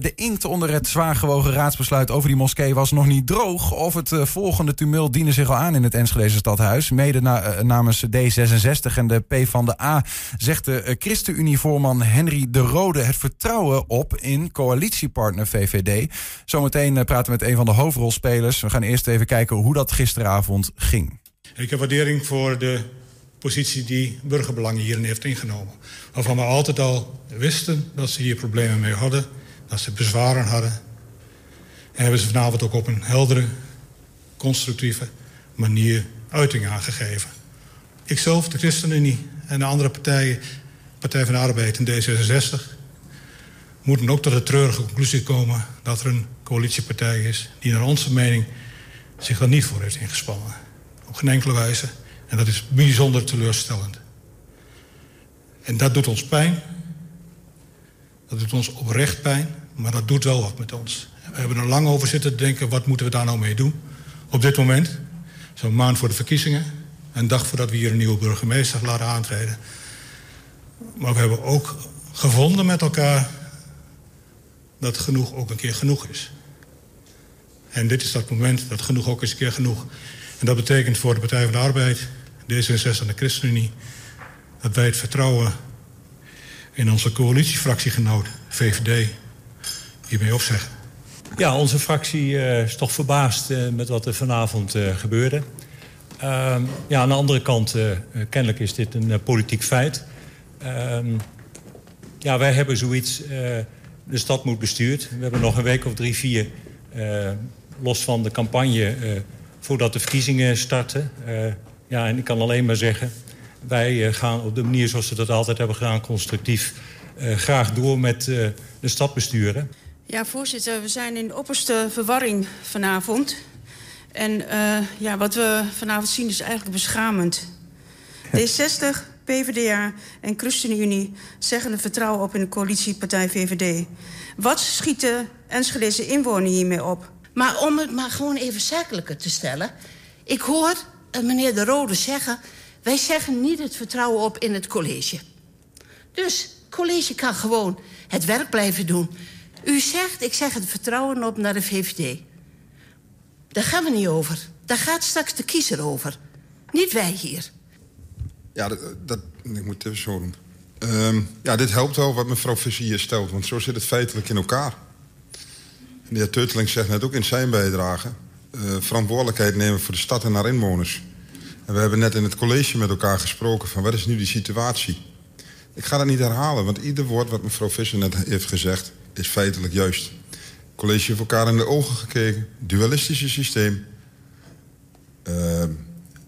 De inkt onder het zwaar gewogen raadsbesluit over die moskee was nog niet droog. Of het uh, volgende tumult diende zich al aan in het Enschedeze stadhuis. Mede uh, namens D66 en de P van de A zegt de uh, ChristenUnie-voorman Henry de Rode het vertrouwen op in coalitiepartner VVD. Zometeen praten we met een van de hoofdrolspelers. We gaan eerst even kijken hoe dat gisteravond ging. Ik heb waardering voor de positie die burgerbelangen hierin heeft ingenomen. Waarvan we altijd al wisten dat ze hier problemen mee hadden, dat ze bezwaren hadden. En hebben ze vanavond ook op een heldere, constructieve manier uiting aangegeven. Ikzelf, de ChristenUnie en de andere partijen, Partij van de Arbeid en D66... moeten ook tot de treurige conclusie komen dat er een coalitiepartij is... die naar onze mening zich daar niet voor heeft ingespannen. Op geen enkele wijze. En dat is bijzonder teleurstellend. En dat doet ons pijn. Dat doet ons oprecht pijn. Maar dat doet wel wat met ons. We hebben er lang over zitten te denken... wat moeten we daar nou mee doen? Op dit moment, zo'n maand voor de verkiezingen... een dag voordat we hier een nieuwe burgemeester laten aantreden. Maar we hebben ook gevonden met elkaar... dat genoeg ook een keer genoeg is. En dit is dat moment dat genoeg ook eens een keer genoeg. En dat betekent voor de Partij van de Arbeid, D66 en de ChristenUnie... dat wij het vertrouwen in onze coalitiefractiegenoot VVD hiermee opzeggen. Ja, onze fractie uh, is toch verbaasd uh, met wat er vanavond uh, gebeurde. Ehm, ja, aan de andere kant, kennelijk is dit een politiek feit. Ehm, ja, wij hebben zoiets, de stad moet bestuurd. We hebben nog een week of drie, vier, los van de campagne... voordat de verkiezingen starten. ja, en ik kan alleen maar zeggen... wij gaan op de manier zoals we dat altijd hebben gedaan, constructief... graag door met de stad besturen. Ja, voorzitter, we zijn in de opperste verwarring vanavond. En uh, ja, wat we vanavond zien is eigenlijk beschamend. D60, PvdA en ChristenUnie zeggen het vertrouwen op in de coalitiepartij VVD. Wat schiet de Enschedeze inwoner hiermee op? Maar om het maar gewoon even zakelijker te stellen... ik hoor uh, meneer De Rode zeggen... wij zeggen niet het vertrouwen op in het college. Dus het college kan gewoon het werk blijven doen... U zegt, ik zeg het vertrouwen op naar de VVD. Daar gaan we niet over. Daar gaat straks de kiezer over. Niet wij hier. Ja, dat, dat ik moet even zo doen. Um, ja, dit helpt wel wat mevrouw Visser hier stelt. Want zo zit het feitelijk in elkaar. de heer Teuteling zegt net ook in zijn bijdrage... Uh, verantwoordelijkheid nemen voor de stad en haar inwoners. En we hebben net in het college met elkaar gesproken... van wat is nu die situatie. Ik ga dat niet herhalen, want ieder woord wat mevrouw Visser net heeft gezegd is feitelijk juist. College heeft elkaar in de ogen gekeken. Dualistische systeem. Uh,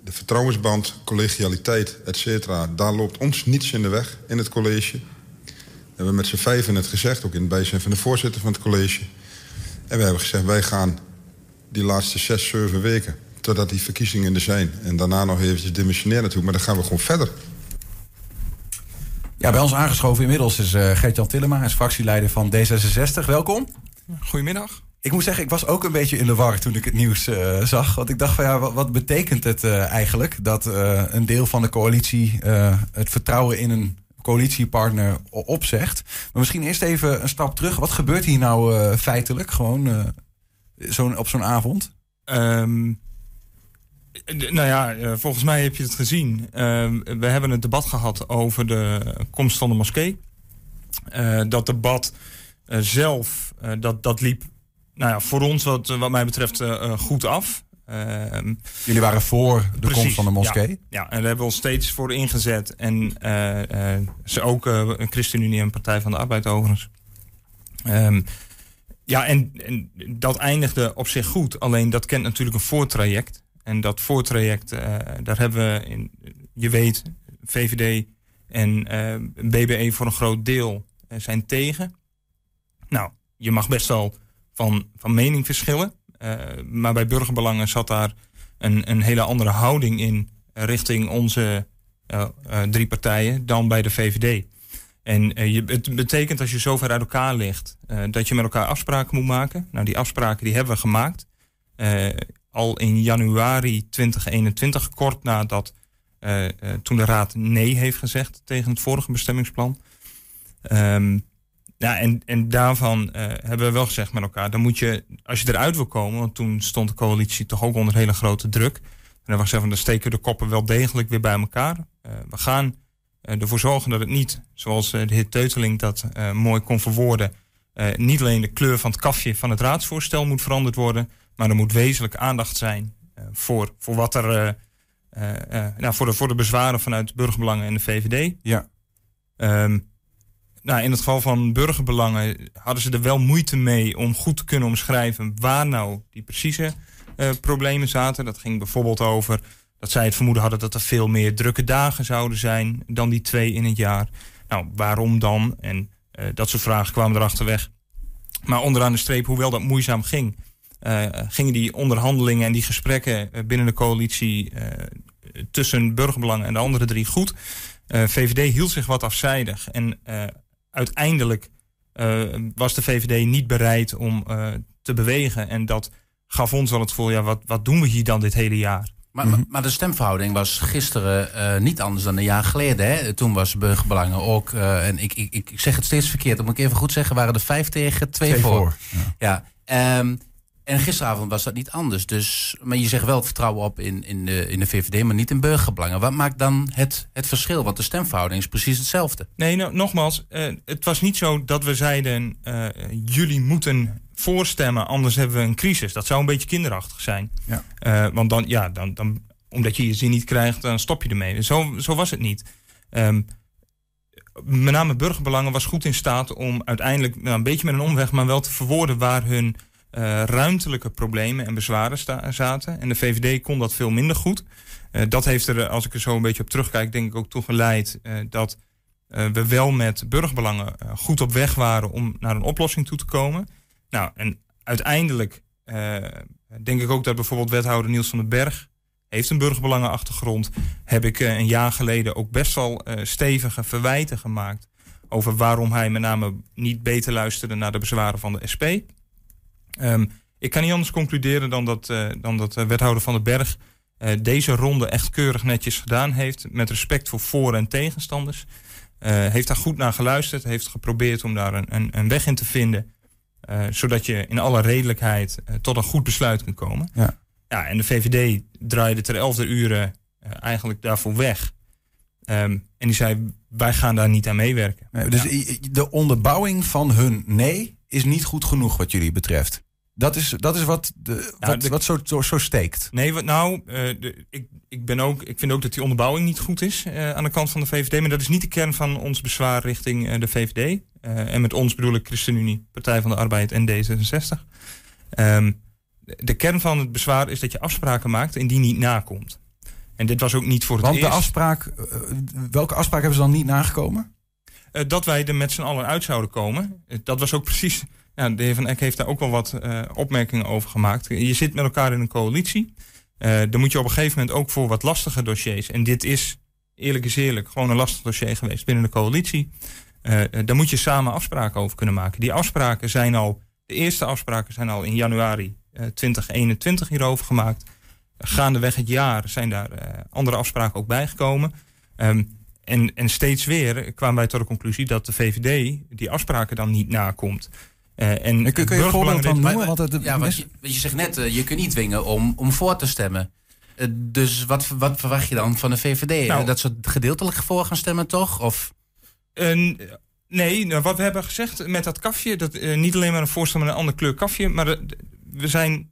de vertrouwensband, collegialiteit, et cetera. Daar loopt ons niets in de weg in het college. We hebben met z'n vijven het gezegd, ook in het bijzijn van de voorzitter van het college. En we hebben gezegd, wij gaan die laatste zes, zeven weken... totdat die verkiezingen er zijn. En daarna nog eventjes dimensioneren natuurlijk. Maar dan gaan we gewoon verder. Ja, bij ons aangeschoven inmiddels is uh, Gert-Jan Tillema, is fractieleider van D66. Welkom. Goedemiddag. Ik moet zeggen, ik was ook een beetje in de war toen ik het nieuws uh, zag. Want ik dacht van ja, wat, wat betekent het uh, eigenlijk dat een deel van de coalitie het vertrouwen in een coalitiepartner opzegt? Maar misschien eerst even een stap terug. Wat gebeurt hier nou feitelijk gewoon zo op zo'n avond? Um, nou ja, eh, volgens mij heb je het gezien. Ehm, we hebben het debat gehad over de komst van de moskee. Uh, dat debat zelf, dat, dat liep nou ja, voor ons wat, wat mij betreft goed af. Ehm, Jullie waren voor de precies, komst van de moskee? Ja, ja, en daar hebben we ons steeds voor ingezet. En ze ook een ChristenUnie en Partij van de Arbeid overigens. Um, ja, en, en dat eindigde op zich goed. Alleen dat kent natuurlijk een voortraject. En dat voortraject, uh, daar hebben we, in, je weet, VVD en uh, eh, BBE voor een groot deel uh, zijn tegen. Nou, je mag best wel van, van mening verschillen. maar bij burgerbelangen zat daar een, een hele andere houding in richting onze drie partijen dan bij de VVD. En je, het betekent als je zo ver uit elkaar ligt dat je met elkaar afspraken moet maken. Nou, die afspraken die hebben we gemaakt al in januari 2021, kort nadat uh, uh, toen de Raad nee heeft gezegd tegen het vorige bestemmingsplan. Um, Ja, en, en daarvan uh, hebben we wel gezegd met elkaar, dan moet je, als je eruit wil komen, want toen stond de coalitie toch ook onder hele grote druk. En dan hebben we gezegd, van, dan steken de koppen wel degelijk weer bij elkaar. We gaan ervoor zorgen dat het niet, zoals de heer Teuteling dat mooi kon verwoorden, niet alleen de kleur van het kafje van het raadsvoorstel moet veranderd worden, maar er moet wezenlijk aandacht zijn voor, voor wat er, nou, voor, de, voor de bezwaren vanuit burgerbelangen en de VVD. Ja. Um, nou, in het geval van burgerbelangen hadden ze er wel moeite mee om goed te kunnen omschrijven waar nou die precieze uh, problemen zaten. Dat ging bijvoorbeeld over dat zij het vermoeden hadden dat er veel meer drukke dagen zouden zijn dan die twee in het jaar. Nou, waarom dan? En uh, dat soort vragen kwamen erachter weg. Maar onderaan de streep, hoewel dat moeizaam ging, gingen die onderhandelingen en die gesprekken binnen de coalitie tussen burgerbelangen en de andere drie goed. VVD hield zich wat afzijdig en uiteindelijk uh, was de VVD niet bereid om uh, te bewegen. En dat gaf ons al het gevoel, ja, wat, wat doen we hier dan dit hele jaar? Maar, mm -hmm. maar de stemverhouding was gisteren uh, niet anders dan een jaar geleden. Hè? Toen was burgerbelangen ook, en ik, ik, ik zeg het steeds verkeerd, om ik even goed zeggen, waren er vijf tegen, twee, twee voor. voor. Ja. ja um, en gisteravond was dat niet anders. Dus, maar je zegt wel het vertrouwen op in, in, de, in de VVD, maar niet in burgerbelangen. Wat maakt dan het, het verschil? Want de stemverhouding is precies hetzelfde. Nee, nou, nogmaals, uh, het was niet zo dat we zeiden: uh, jullie moeten voorstemmen, anders hebben we een crisis. Dat zou een beetje kinderachtig zijn. Ja. Uh, want dan, ja, dan, dan, omdat je je zin niet krijgt, dan stop je ermee. Zo, zo was het niet. Um, met name burgerbelangen was goed in staat om uiteindelijk nou, een beetje met een omweg, maar wel te verwoorden waar hun uh, ruimtelijke problemen en bezwaren zaten. En de VVD kon dat veel minder goed. Uh, dat heeft er, als ik er zo een beetje op terugkijk, denk ik ook toe geleid dat we wel met burgerbelangen goed op weg waren om naar een oplossing toe te komen. Nou, en uiteindelijk denk ik ook dat bijvoorbeeld wethouder Niels van den Berg heeft een burgerbelangenachtergrond. Heb ik een jaar geleden ook best wel stevige verwijten gemaakt over waarom hij met name niet beter luisterde naar de bezwaren van de SP. Um, ik kan niet anders concluderen dan dat, uh, dan dat uh, wethouder van den Berg uh, deze ronde echt keurig netjes gedaan heeft. Met respect voor voor- en tegenstanders. heeft daar goed naar geluisterd. Heeft geprobeerd om daar een, een, een weg in te vinden. zodat je in alle redelijkheid tot een goed besluit kunt komen. Ja. Ja, en de VVD draaide ter elfde uren eigenlijk daarvoor weg. Um, en die zei, wij gaan daar niet aan meewerken. Nee, dus ja. de onderbouwing van hun nee is niet goed genoeg wat jullie betreft. Dat is, dat is wat, de, wat, de, wat zo, zo, zo, steekt. Nee, wat nou, uh, de, ik, ik, ben ook, ik vind ook dat die onderbouwing niet goed is uh, aan de kant van de VVD. Maar dat is niet de kern van ons bezwaar richting uh, de VVD. en met ons bedoel ik ChristenUnie, Partij van de Arbeid en D66. Um, de kern van het bezwaar is dat je afspraken maakt en die niet nakomt. En dit was ook niet voor het Want eerst. Want de afspraak, welke afspraak hebben ze dan niet nagekomen? Uh, dat wij er met z'n allen uit zouden komen. Uh, dat was ook precies. Ja, de heer Van Eck heeft daar ook wel wat uh, opmerkingen over gemaakt. Je zit met elkaar in een coalitie. dan moet je op een gegeven moment ook voor wat lastige dossiers. En dit is, eerlijk is eerlijk, gewoon een lastig dossier geweest binnen de coalitie. daar moet je samen afspraken over kunnen maken. Die afspraken zijn al. De eerste afspraken zijn al in januari 2021 hierover gemaakt. Gaandeweg het jaar zijn daar andere afspraken ook bijgekomen. Um, en, en steeds weer kwamen wij tot de conclusie dat de VVD die afspraken dan niet nakomt. Uh, en kun, kun je een voorbeeld van noemen? Want het, ja, wat je, je zegt net, uh, je kunt niet dwingen om, om voor te stemmen. Uh, dus wat, wat verwacht je dan van de VVD? Nou, dat ze gedeeltelijk voor gaan stemmen, toch? Of? nee, nou, wat we hebben gezegd met dat kafje, dat niet alleen maar een voorstel met een andere kleur kafje, maar de, we zijn.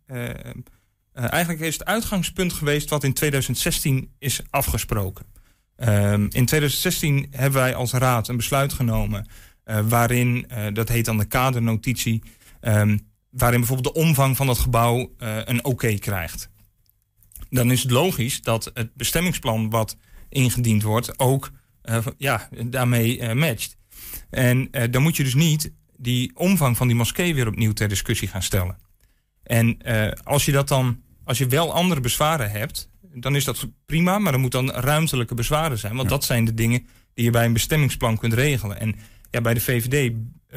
eigenlijk is het uitgangspunt geweest wat in 2016 is afgesproken. Um, in 2016 hebben wij als raad een besluit genomen uh, waarin, uh, dat heet dan de kadernotitie, um, waarin bijvoorbeeld de omvang van dat gebouw uh, een oké krijgt. Dan is het logisch dat het bestemmingsplan wat ingediend wordt ook ja, daarmee matcht. En dan moet je dus niet die omvang van die moskee weer opnieuw ter discussie gaan stellen. En als je dat dan, als je wel andere bezwaren hebt, dan is dat prima, maar er moet dan ruimtelijke bezwaren zijn. Want dat zijn de dingen die je bij een bestemmingsplan kunt regelen. En ja, bij de VVD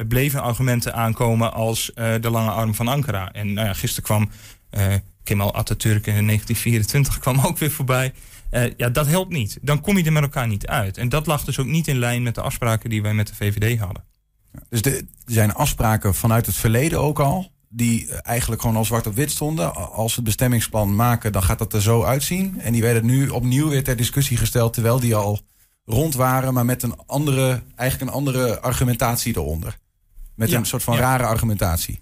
bleven argumenten aankomen als uh, de lange arm van Ankara. En nou ja, gisteren kwam uh, Kemal Atatürk in 1924 kwam ook weer voorbij. Uh, ja, dat helpt niet. Dan kom je er met elkaar niet uit. En dat lag dus ook niet in lijn met de afspraken die wij met de VVD hadden. Dus de, er zijn afspraken vanuit het verleden ook al. Die eigenlijk gewoon al zwart op wit stonden. Als we het bestemmingsplan maken, dan gaat dat er zo uitzien. En die werden nu opnieuw weer ter discussie gesteld. Terwijl die al rond waren, maar met een andere, eigenlijk een andere argumentatie eronder. Met Ja, een soort van ja. rare argumentatie.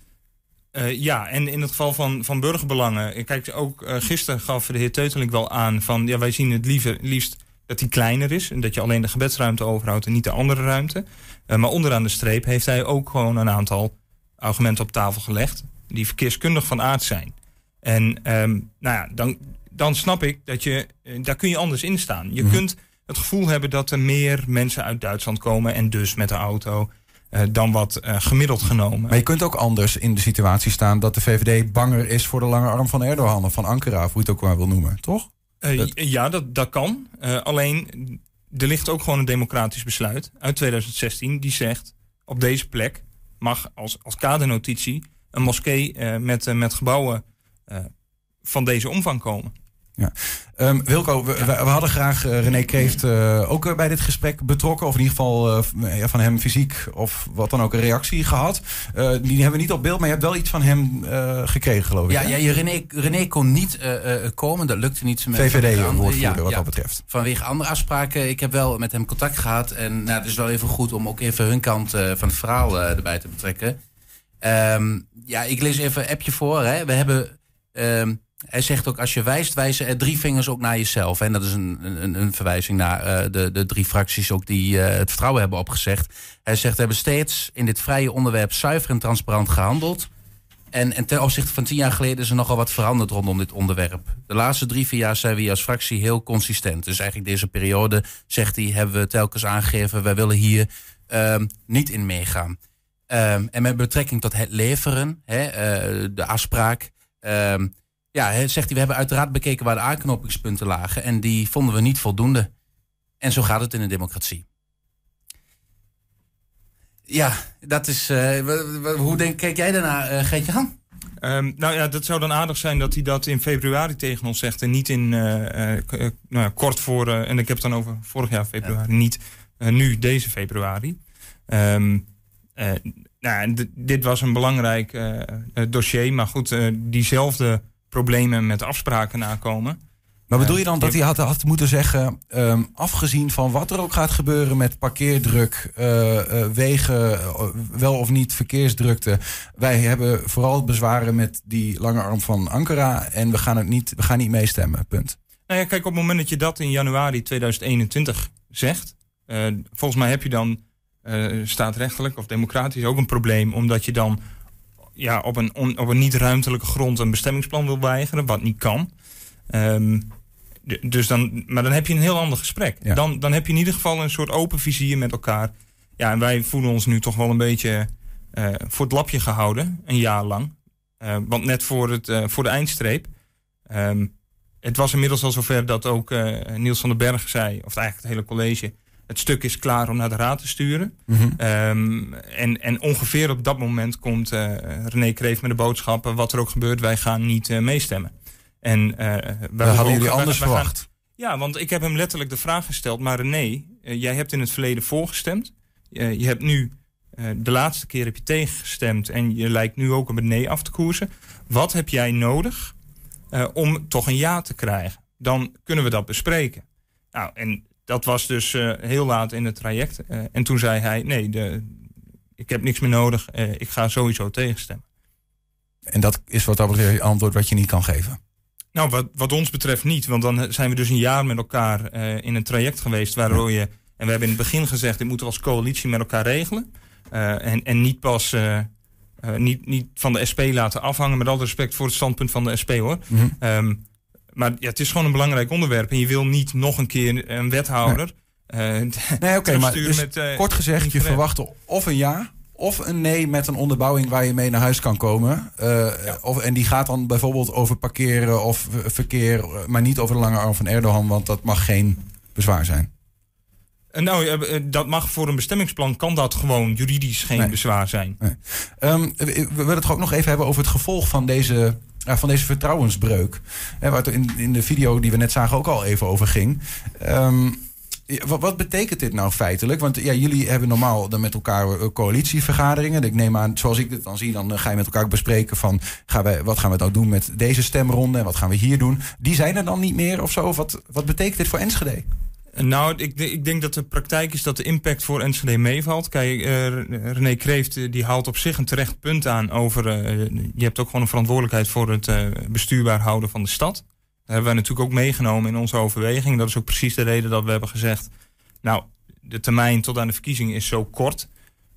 Eh, ja, en in het geval van, van burgerbelangen. Kijk, ook eh, gisteren gaf de heer Teuteling wel aan van ja, wij zien het liever, liefst dat die kleiner is. En dat je alleen de gebedsruimte overhoudt en niet de andere ruimte. Eh, maar onderaan de streep heeft hij ook gewoon een aantal argumenten op tafel gelegd. die verkeerskundig van aard zijn. En ehm, nou ja, dan, dan snap ik dat je. eh, daar kun je anders in staan. Je kunt het gevoel hebben dat er meer mensen uit Duitsland komen. en dus met de auto. eh, dan wat eh, gemiddeld genomen. Maar je kunt ook anders in de situatie staan dat de VVD banger is voor de lange arm van Erdogan of van Ankara, of hoe je het ook maar wil noemen, toch? Dat- Ja, dat, dat kan. Alleen, er ligt ook gewoon een democratisch besluit uit 2016... die zegt, op deze plek mag als, als kadernotitie... een moskee eh, met, eh, met gebouwen eh, van deze omvang komen. Ehm, Wilco, we, we- hadden graag eh, René Kreeft eh, ook eh, bij dit gesprek betrokken. Of in ieder geval ja, van hem fysiek of wat dan ook een reactie gehad. Eh, die hebben we niet op beeld, maar je hebt wel iets van hem gekregen, geloof ik. Ja, hè? ja René, René kon niet komen. Dat lukte niet. Met VVD-woordvoerder Ja, wat ja. dat betreft. Vanwege andere afspraken. Ik heb wel met hem contact gehad. En nou, het is wel even goed om ook even hun kant van het verhaal erbij te betrekken. Ehm, ja, ik lees even een appje voor. Hè. We hebben, ehm, hij zegt ook, als je wijst, wijzen er drie vingers ook naar jezelf. En dat is een, een, een verwijzing naar eh, de, de drie fracties ook die eh, het vertrouwen hebben opgezegd. Hij zegt, we hebben steeds in dit vrije onderwerp zuiver en transparant gehandeld. En, en ten opzichte van tien jaar geleden is er nogal wat veranderd rondom dit onderwerp. De laatste drie, vier jaar zijn we als fractie heel consistent. Dus eigenlijk deze periode, zegt hij, hebben we telkens aangegeven... wij willen hier ehm, niet in meegaan. Ehm, en met betrekking tot het leveren, hè, eh, de afspraak... ehm, ja, zegt hij, we hebben uiteraard bekeken waar de aanknopingspunten lagen... en die vonden we niet voldoende. En zo gaat het in een democratie. Ja, dat is... eh, hoe denk, kijk jij daarna, eh Geetje-Han? Ehm, nou ja, dat zou dan aardig zijn dat hij dat in februari tegen ons zegt. En niet in eh, nou ja, kort voor, en ik heb het dan over vorig jaar februari, niet nu deze februari. Eh, nou, dit was een belangrijk dossier, maar goed, diezelfde problemen met afspraken nakomen. Maar bedoel je Ja, dan dat hij had, had moeten zeggen, ehm, afgezien van wat er ook gaat gebeuren met parkeerdruk, eh, eh, wegen, eh, wel of niet verkeersdrukte. Wij hebben vooral bezwaren met die lange arm van Ankara en we gaan, het niet, we gaan niet meestemmen, punt. Nou ja, kijk, op het moment dat je dat in januari 2021 zegt, eh, volgens mij heb je dan eh, staatrechtelijk of democratisch ook een probleem, omdat je dan ja, op een, on- op een niet-ruimtelijke grond een bestemmingsplan wil weigeren, wat niet kan. Ehm, dus dan, maar dan heb je een heel ander gesprek. Ja. Dan, dan heb je in ieder geval een soort open vizier met elkaar. Ja, en wij voelen ons nu toch wel een beetje eh, voor het lapje gehouden, een jaar lang. Eh, want net voor, het, eh, voor de eindstreep. ehm, het was inmiddels al zover dat ook Niels van den Berg zei, of eigenlijk het hele college, het stuk is klaar om naar de raad te sturen. Ehm, en, en ongeveer op dat moment komt eh René Kreef met de boodschappen, wat er ook gebeurt, wij gaan niet eh, meestemmen. En, eh, wij hadden jullie anders wij verwacht. ja, want ik heb hem letterlijk de vraag gesteld. Maar René, jij hebt in het verleden voorgestemd. Je hebt nu, de laatste keer heb je tegengestemd. En je lijkt nu ook op een nee af te koersen. Wat heb jij nodig om toch een ja te krijgen? Dan kunnen we dat bespreken. Nou, en dat was dus eh, heel laat in het traject. Eh, en toen zei hij, nee, de, ik heb niks meer nodig. Eh, ik ga sowieso tegenstemmen. En dat is wat dat betreft het antwoord wat je niet kan geven. Nou, wat, wat ons betreft niet. Want dan zijn we dus een jaar met elkaar in een traject geweest waardoor je. En we hebben in het begin gezegd, dit moeten we als coalitie met elkaar regelen. En, en niet pas niet, niet van de SP laten afhangen. Met al respect voor het standpunt van de SP hoor. Ehm, maar ja, het is gewoon een belangrijk onderwerp. En je wil niet nog een keer een wethouder. eh, Nee, oké, maar dus met, eh, kort gezegd, je verwacht of een ja of een nee met een onderbouwing waar je mee naar huis kan komen. Eh, of, en die gaat dan bijvoorbeeld over parkeren of verkeer, eh, maar niet over de lange arm van Erdogan, want dat mag geen bezwaar zijn. Eh, nou, eh, eh, dat mag voor een bestemmingsplan, kan dat gewoon juridisch geen Nee. bezwaar zijn. Ehm, we we willen het ook nog even hebben over het gevolg van deze, van deze vertrouwensbreuk. Hè, waar het in, de video die we net zagen ook al even over ging. Ehm, wat, wat, betekent dit nou feitelijk? Want ja, jullie hebben normaal dan met elkaar eh, coalitievergaderingen. Ik neem aan, zoals ik het dan zie, dan ga je met elkaar bespreken van gaan wij, wat gaan we nou doen met deze stemronde en wat gaan we hier doen. Die zijn er dan niet meer of zo? Wat, wat betekent dit voor Enschede? Nou, ik, ik, denk dat de praktijk is dat de impact voor Enschede meevalt. Kijk, uh, René Kreeft die haalt op zich een terecht punt aan over... je hebt ook gewoon een verantwoordelijkheid voor het bestuurbaar houden van de stad hebben wij natuurlijk ook meegenomen in onze overweging. Dat is ook precies de reden dat we hebben gezegd... nou, de termijn tot aan de verkiezing is zo kort.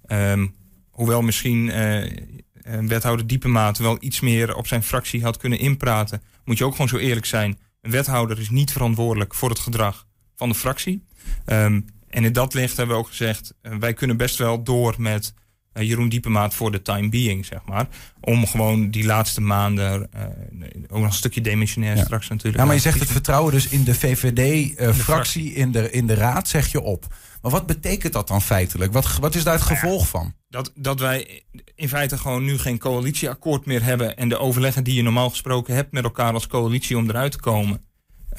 Um, hoewel misschien wethouder Diepemaat wel iets meer op zijn fractie had kunnen inpraten... moet je ook gewoon zo eerlijk zijn. Een wethouder is niet verantwoordelijk voor het gedrag van de fractie. Um, en in dat licht hebben we ook gezegd... Uh, wij kunnen best wel door met uh, Jeroen Diepemaat voor de time being, zeg maar. Om gewoon die laatste maanden, uh, ook nog een stukje demissionair straks natuurlijk. Ja, maar je zegt het vertrouwen dus in de VVD-fractie, uh, in, de, in de raad, zeg je op. Maar wat betekent dat dan feitelijk? Wat, wat is daar het nou gevolg van? Dat, dat wij in feite gewoon nu geen coalitieakkoord meer hebben. En de overleggen die je normaal gesproken hebt met elkaar als coalitie om eruit te komen.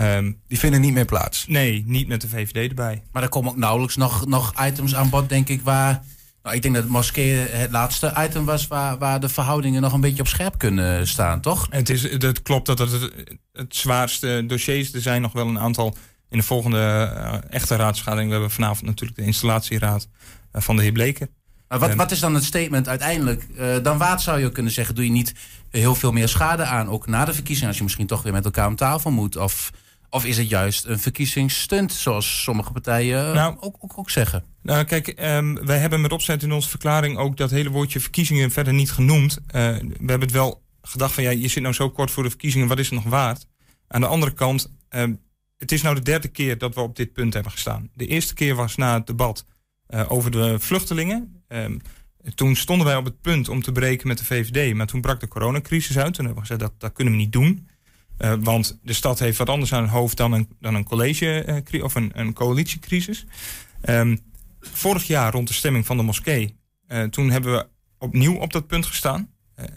Um, die vinden niet meer plaats. Nee, niet met de VVD erbij. Maar er komen ook nauwelijks nog, nog items aan bod, denk ik, waar nou, ik denk dat moskee het laatste item was waar, waar de verhoudingen nog een beetje op scherp kunnen staan, toch? Het, is, het klopt dat het het, zwaarste dossier is. Er zijn nog wel een aantal in de volgende uh, echte raadsvergadering. We hebben vanavond natuurlijk de installatieraad uh, van de heer Bleken. Maar wat, wat is dan het statement uiteindelijk? Uh, dan waard zou je kunnen zeggen, doe je niet heel veel meer schade aan, ook na de verkiezing, als je misschien toch weer met elkaar om tafel moet? Of of is het juist een verkiezingsstunt, zoals sommige partijen nou, ook, ook, ook, zeggen? Nou, kijk, um, wij hebben met opzet in onze verklaring ook dat hele woordje verkiezingen verder niet genoemd. Uh, we hebben het wel gedacht van, ja, je zit nou zo kort voor de verkiezingen, wat is het nog waard? Aan de andere kant, um, het is nou de derde keer dat we op dit punt hebben gestaan. De eerste keer was na het debat uh, over de vluchtelingen. Um, toen stonden wij op het punt om te breken met de VVD, maar toen brak de coronacrisis uit. Toen hebben we gezegd, dat, dat kunnen we niet doen. Uh, want de stad heeft wat anders aan het hoofd dan een, dan een college uh, of een, een coalitiecrisis. Um, vorig jaar rond de stemming van de moskee, uh, toen hebben we opnieuw op dat punt gestaan.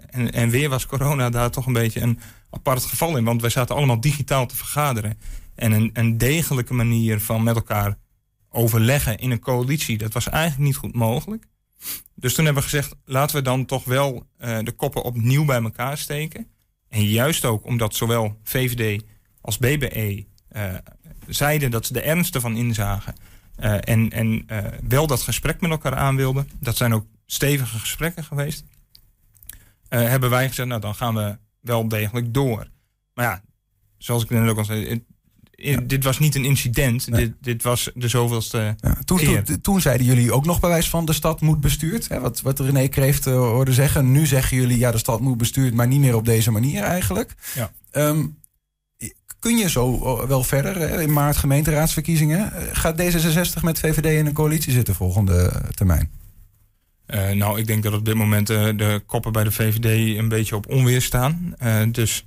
En, en, weer was corona daar toch een beetje een apart geval in. Want wij zaten allemaal digitaal te vergaderen. En een, een degelijke manier van met elkaar overleggen in een coalitie, dat was eigenlijk niet goed mogelijk. Dus toen hebben we gezegd, laten we dan toch wel de koppen opnieuw bij elkaar steken. En juist ook omdat zowel VVD als BBE uh, zeiden dat ze de ernst ervan inzagen. Uh, en en uh, wel dat gesprek met elkaar aan wilden. Dat zijn ook stevige gesprekken geweest. hebben wij gezegd, nou dan gaan we wel degelijk door. Maar ja, zoals ik net ook al zei, dit was niet een incident. Dit, dit, was de zoveelste. Ja, toen, toen, toen, zeiden jullie ook nog bij wijze van de stad moet bestuurd. Hè, wat, wat René Kreeft uh, hoorde zeggen. Nu zeggen jullie ja, de stad moet bestuurd, maar niet meer op deze manier eigenlijk. Ja. Um, kun je zo eh, wel verder hè, in maart gemeenteraadsverkiezingen? Eh, gaat D66 met VVD in een coalitie zitten volgende termijn? Uh, nou, ik denk dat op dit moment uh, de koppen bij de VVD een beetje op onweer staan. Dus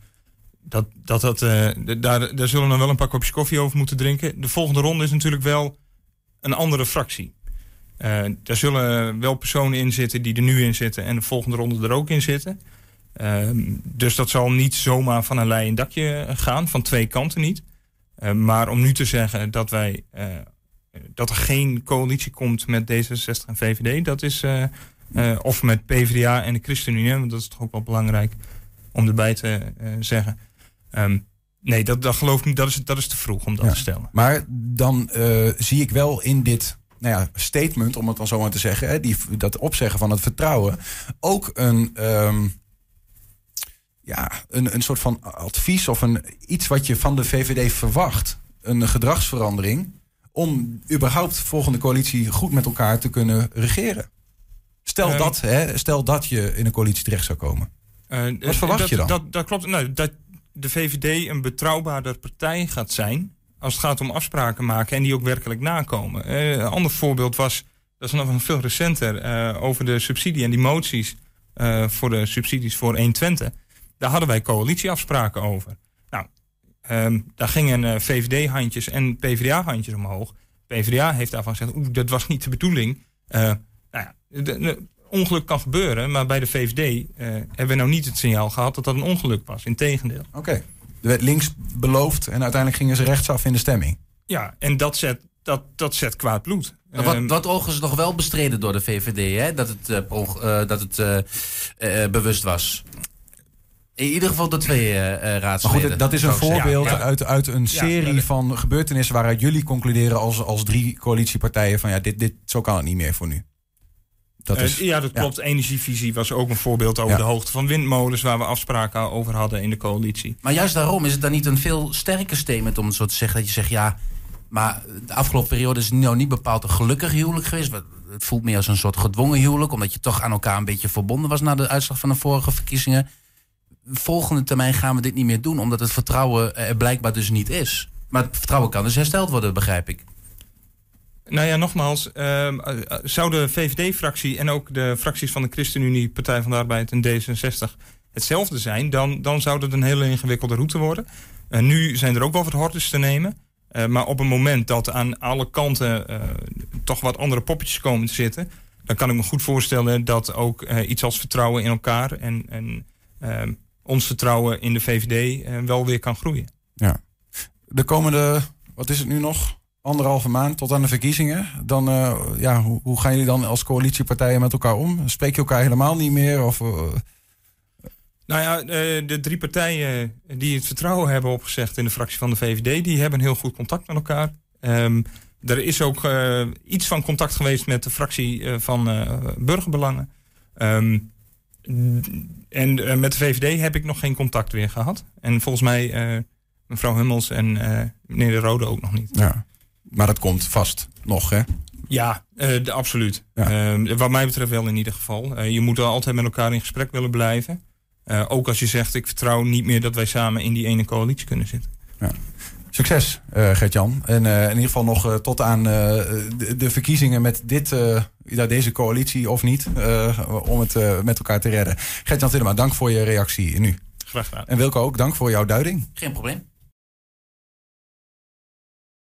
dat, dat, dat, uh, daar, daar zullen we wel een paar kopjes koffie over moeten drinken. De volgende ronde is natuurlijk wel een andere fractie. Uh, daar zullen wel personen in zitten die er nu in zitten en de volgende ronde er ook in zitten. Uh, dus dat zal niet zomaar van een leien dakje gaan, van twee kanten niet. maar om nu te zeggen dat wij dat er geen coalitie komt met D66 en VVD, dat is of met PvdA en de ChristenUnie, want dat is toch ook wel belangrijk om erbij te zeggen. Um, nee, dat, dat geloof ik niet. Dat is, dat is te vroeg om dat te stellen. Maar dan uh, zie ik wel in dit nou ja, statement, om het dan zo maar te zeggen, hè, die, dat opzeggen van het vertrouwen, ook een, um, ja, een, een soort van advies of een, iets wat je van de VVD verwacht. Een gedragsverandering om überhaupt volgende coalitie goed met elkaar te kunnen regeren. Stel, um, dat, hè, stel dat je in een coalitie terecht zou komen. Uh, Wat verwacht dat, je dan? Dat, dat klopt. Nou, dat, de VVD een betrouwbaarder partij gaat zijn. als het gaat om afspraken maken en die ook werkelijk nakomen. Uh, een ander voorbeeld was, dat is nog veel recenter, uh, over de subsidie en die moties uh, voor de subsidies voor 120. Daar hadden wij coalitieafspraken over. Nou, um, daar gingen VVD-handjes en PvdA-handjes omhoog. PvdA heeft daarvan gezegd, oeh, dat was niet de bedoeling. nou ja, de, de, ongeluk kan gebeuren. Maar bij de VVD uh, eh, hebben we nou niet het signaal gehad dat dat een ongeluk was. Integendeel. Oké. Okay. Er werd links beloofd en uiteindelijk gingen ze rechtsaf in de stemming. Ja, en dat zet dat, dat zet kwaad bloed. Wat, Ehm, wat overigens nog wel bestreden door de VVD, hè? dat het, eh, eh, dat het bewust was. In ieder geval de twee Maar raadsleden. goed, dat is een voorbeeld Ja, ja. Uit, uit een serie dat- van gebeurtenissen waaruit jullie concluderen als, als drie coalitiepartijen van ja, dit, dit, zo kan het niet meer voor nu. Dat Eh, ja, dat ja. klopt. Energievisie was ook een voorbeeld over Ja. de hoogte van windmolens... waar we afspraken over hadden in de coalitie. Maar juist daarom is het dan niet een veel sterker statement om het zo te zeggen. Dat je zegt, ja, maar de afgelopen periode is nou niet bepaald een gelukkig huwelijk geweest. Het voelt meer als een soort gedwongen huwelijk. Omdat je toch aan elkaar een beetje verbonden was na de uitslag van de vorige verkiezingen. Volgende termijn gaan we dit niet meer doen. Omdat het vertrouwen er blijkbaar dus niet is. Maar het vertrouwen kan dus hersteld worden, begrijp ik. Nou ja, nogmaals, ehm, eh, eh, zou de VVD-fractie en ook de fracties van de ChristenUnie, Partij van de Arbeid en D66 hetzelfde zijn, dan, dan zou het een hele ingewikkelde route worden. Eh, nu zijn er ook wel wat hordes te nemen. Maar op een moment dat aan alle kanten toch wat andere poppetjes komen te zitten, dan kan ik me goed voorstellen dat ook iets als vertrouwen in elkaar en, en ehm, ons vertrouwen in de VVD wel weer kan groeien. ja. De komende, wat is het nu nog? Anderhalve maand tot aan de verkiezingen. Dan, eh, ja, hoe, hoe gaan jullie dan als coalitiepartijen met elkaar om? Spreek je elkaar helemaal niet meer? Of, eh, Nou ja, eh, de drie partijen die het vertrouwen hebben opgezegd in de fractie van de VVD, die hebben heel goed contact met elkaar. Ehm, er is ook iets van contact geweest met de fractie van Burgerbelangen. Ehm, en met de VVD heb ik nog geen contact weer gehad. En volgens mij mevrouw Hummels en meneer De Rode ook nog niet. ja. Maar dat komt vast nog, hè? Ja, eh, de- absoluut. Ja. Ehm, wat mij betreft wel in ieder geval. Eh, je moet wel altijd met elkaar in gesprek willen blijven. Eh, ook als je zegt, ik vertrouw niet meer dat wij samen in die ene coalitie kunnen zitten. Succes, eh Gert-Jan. En eh, in ieder geval nog eh, tot aan eh, de, de verkiezingen met dit, eh, ja, deze coalitie of niet. eh, om het eh, met elkaar te redden. Gert-Jan Tillema, dank voor je reactie nu. Graag gedaan. En Wilco ook, dank voor jouw duiding. Geen probleem.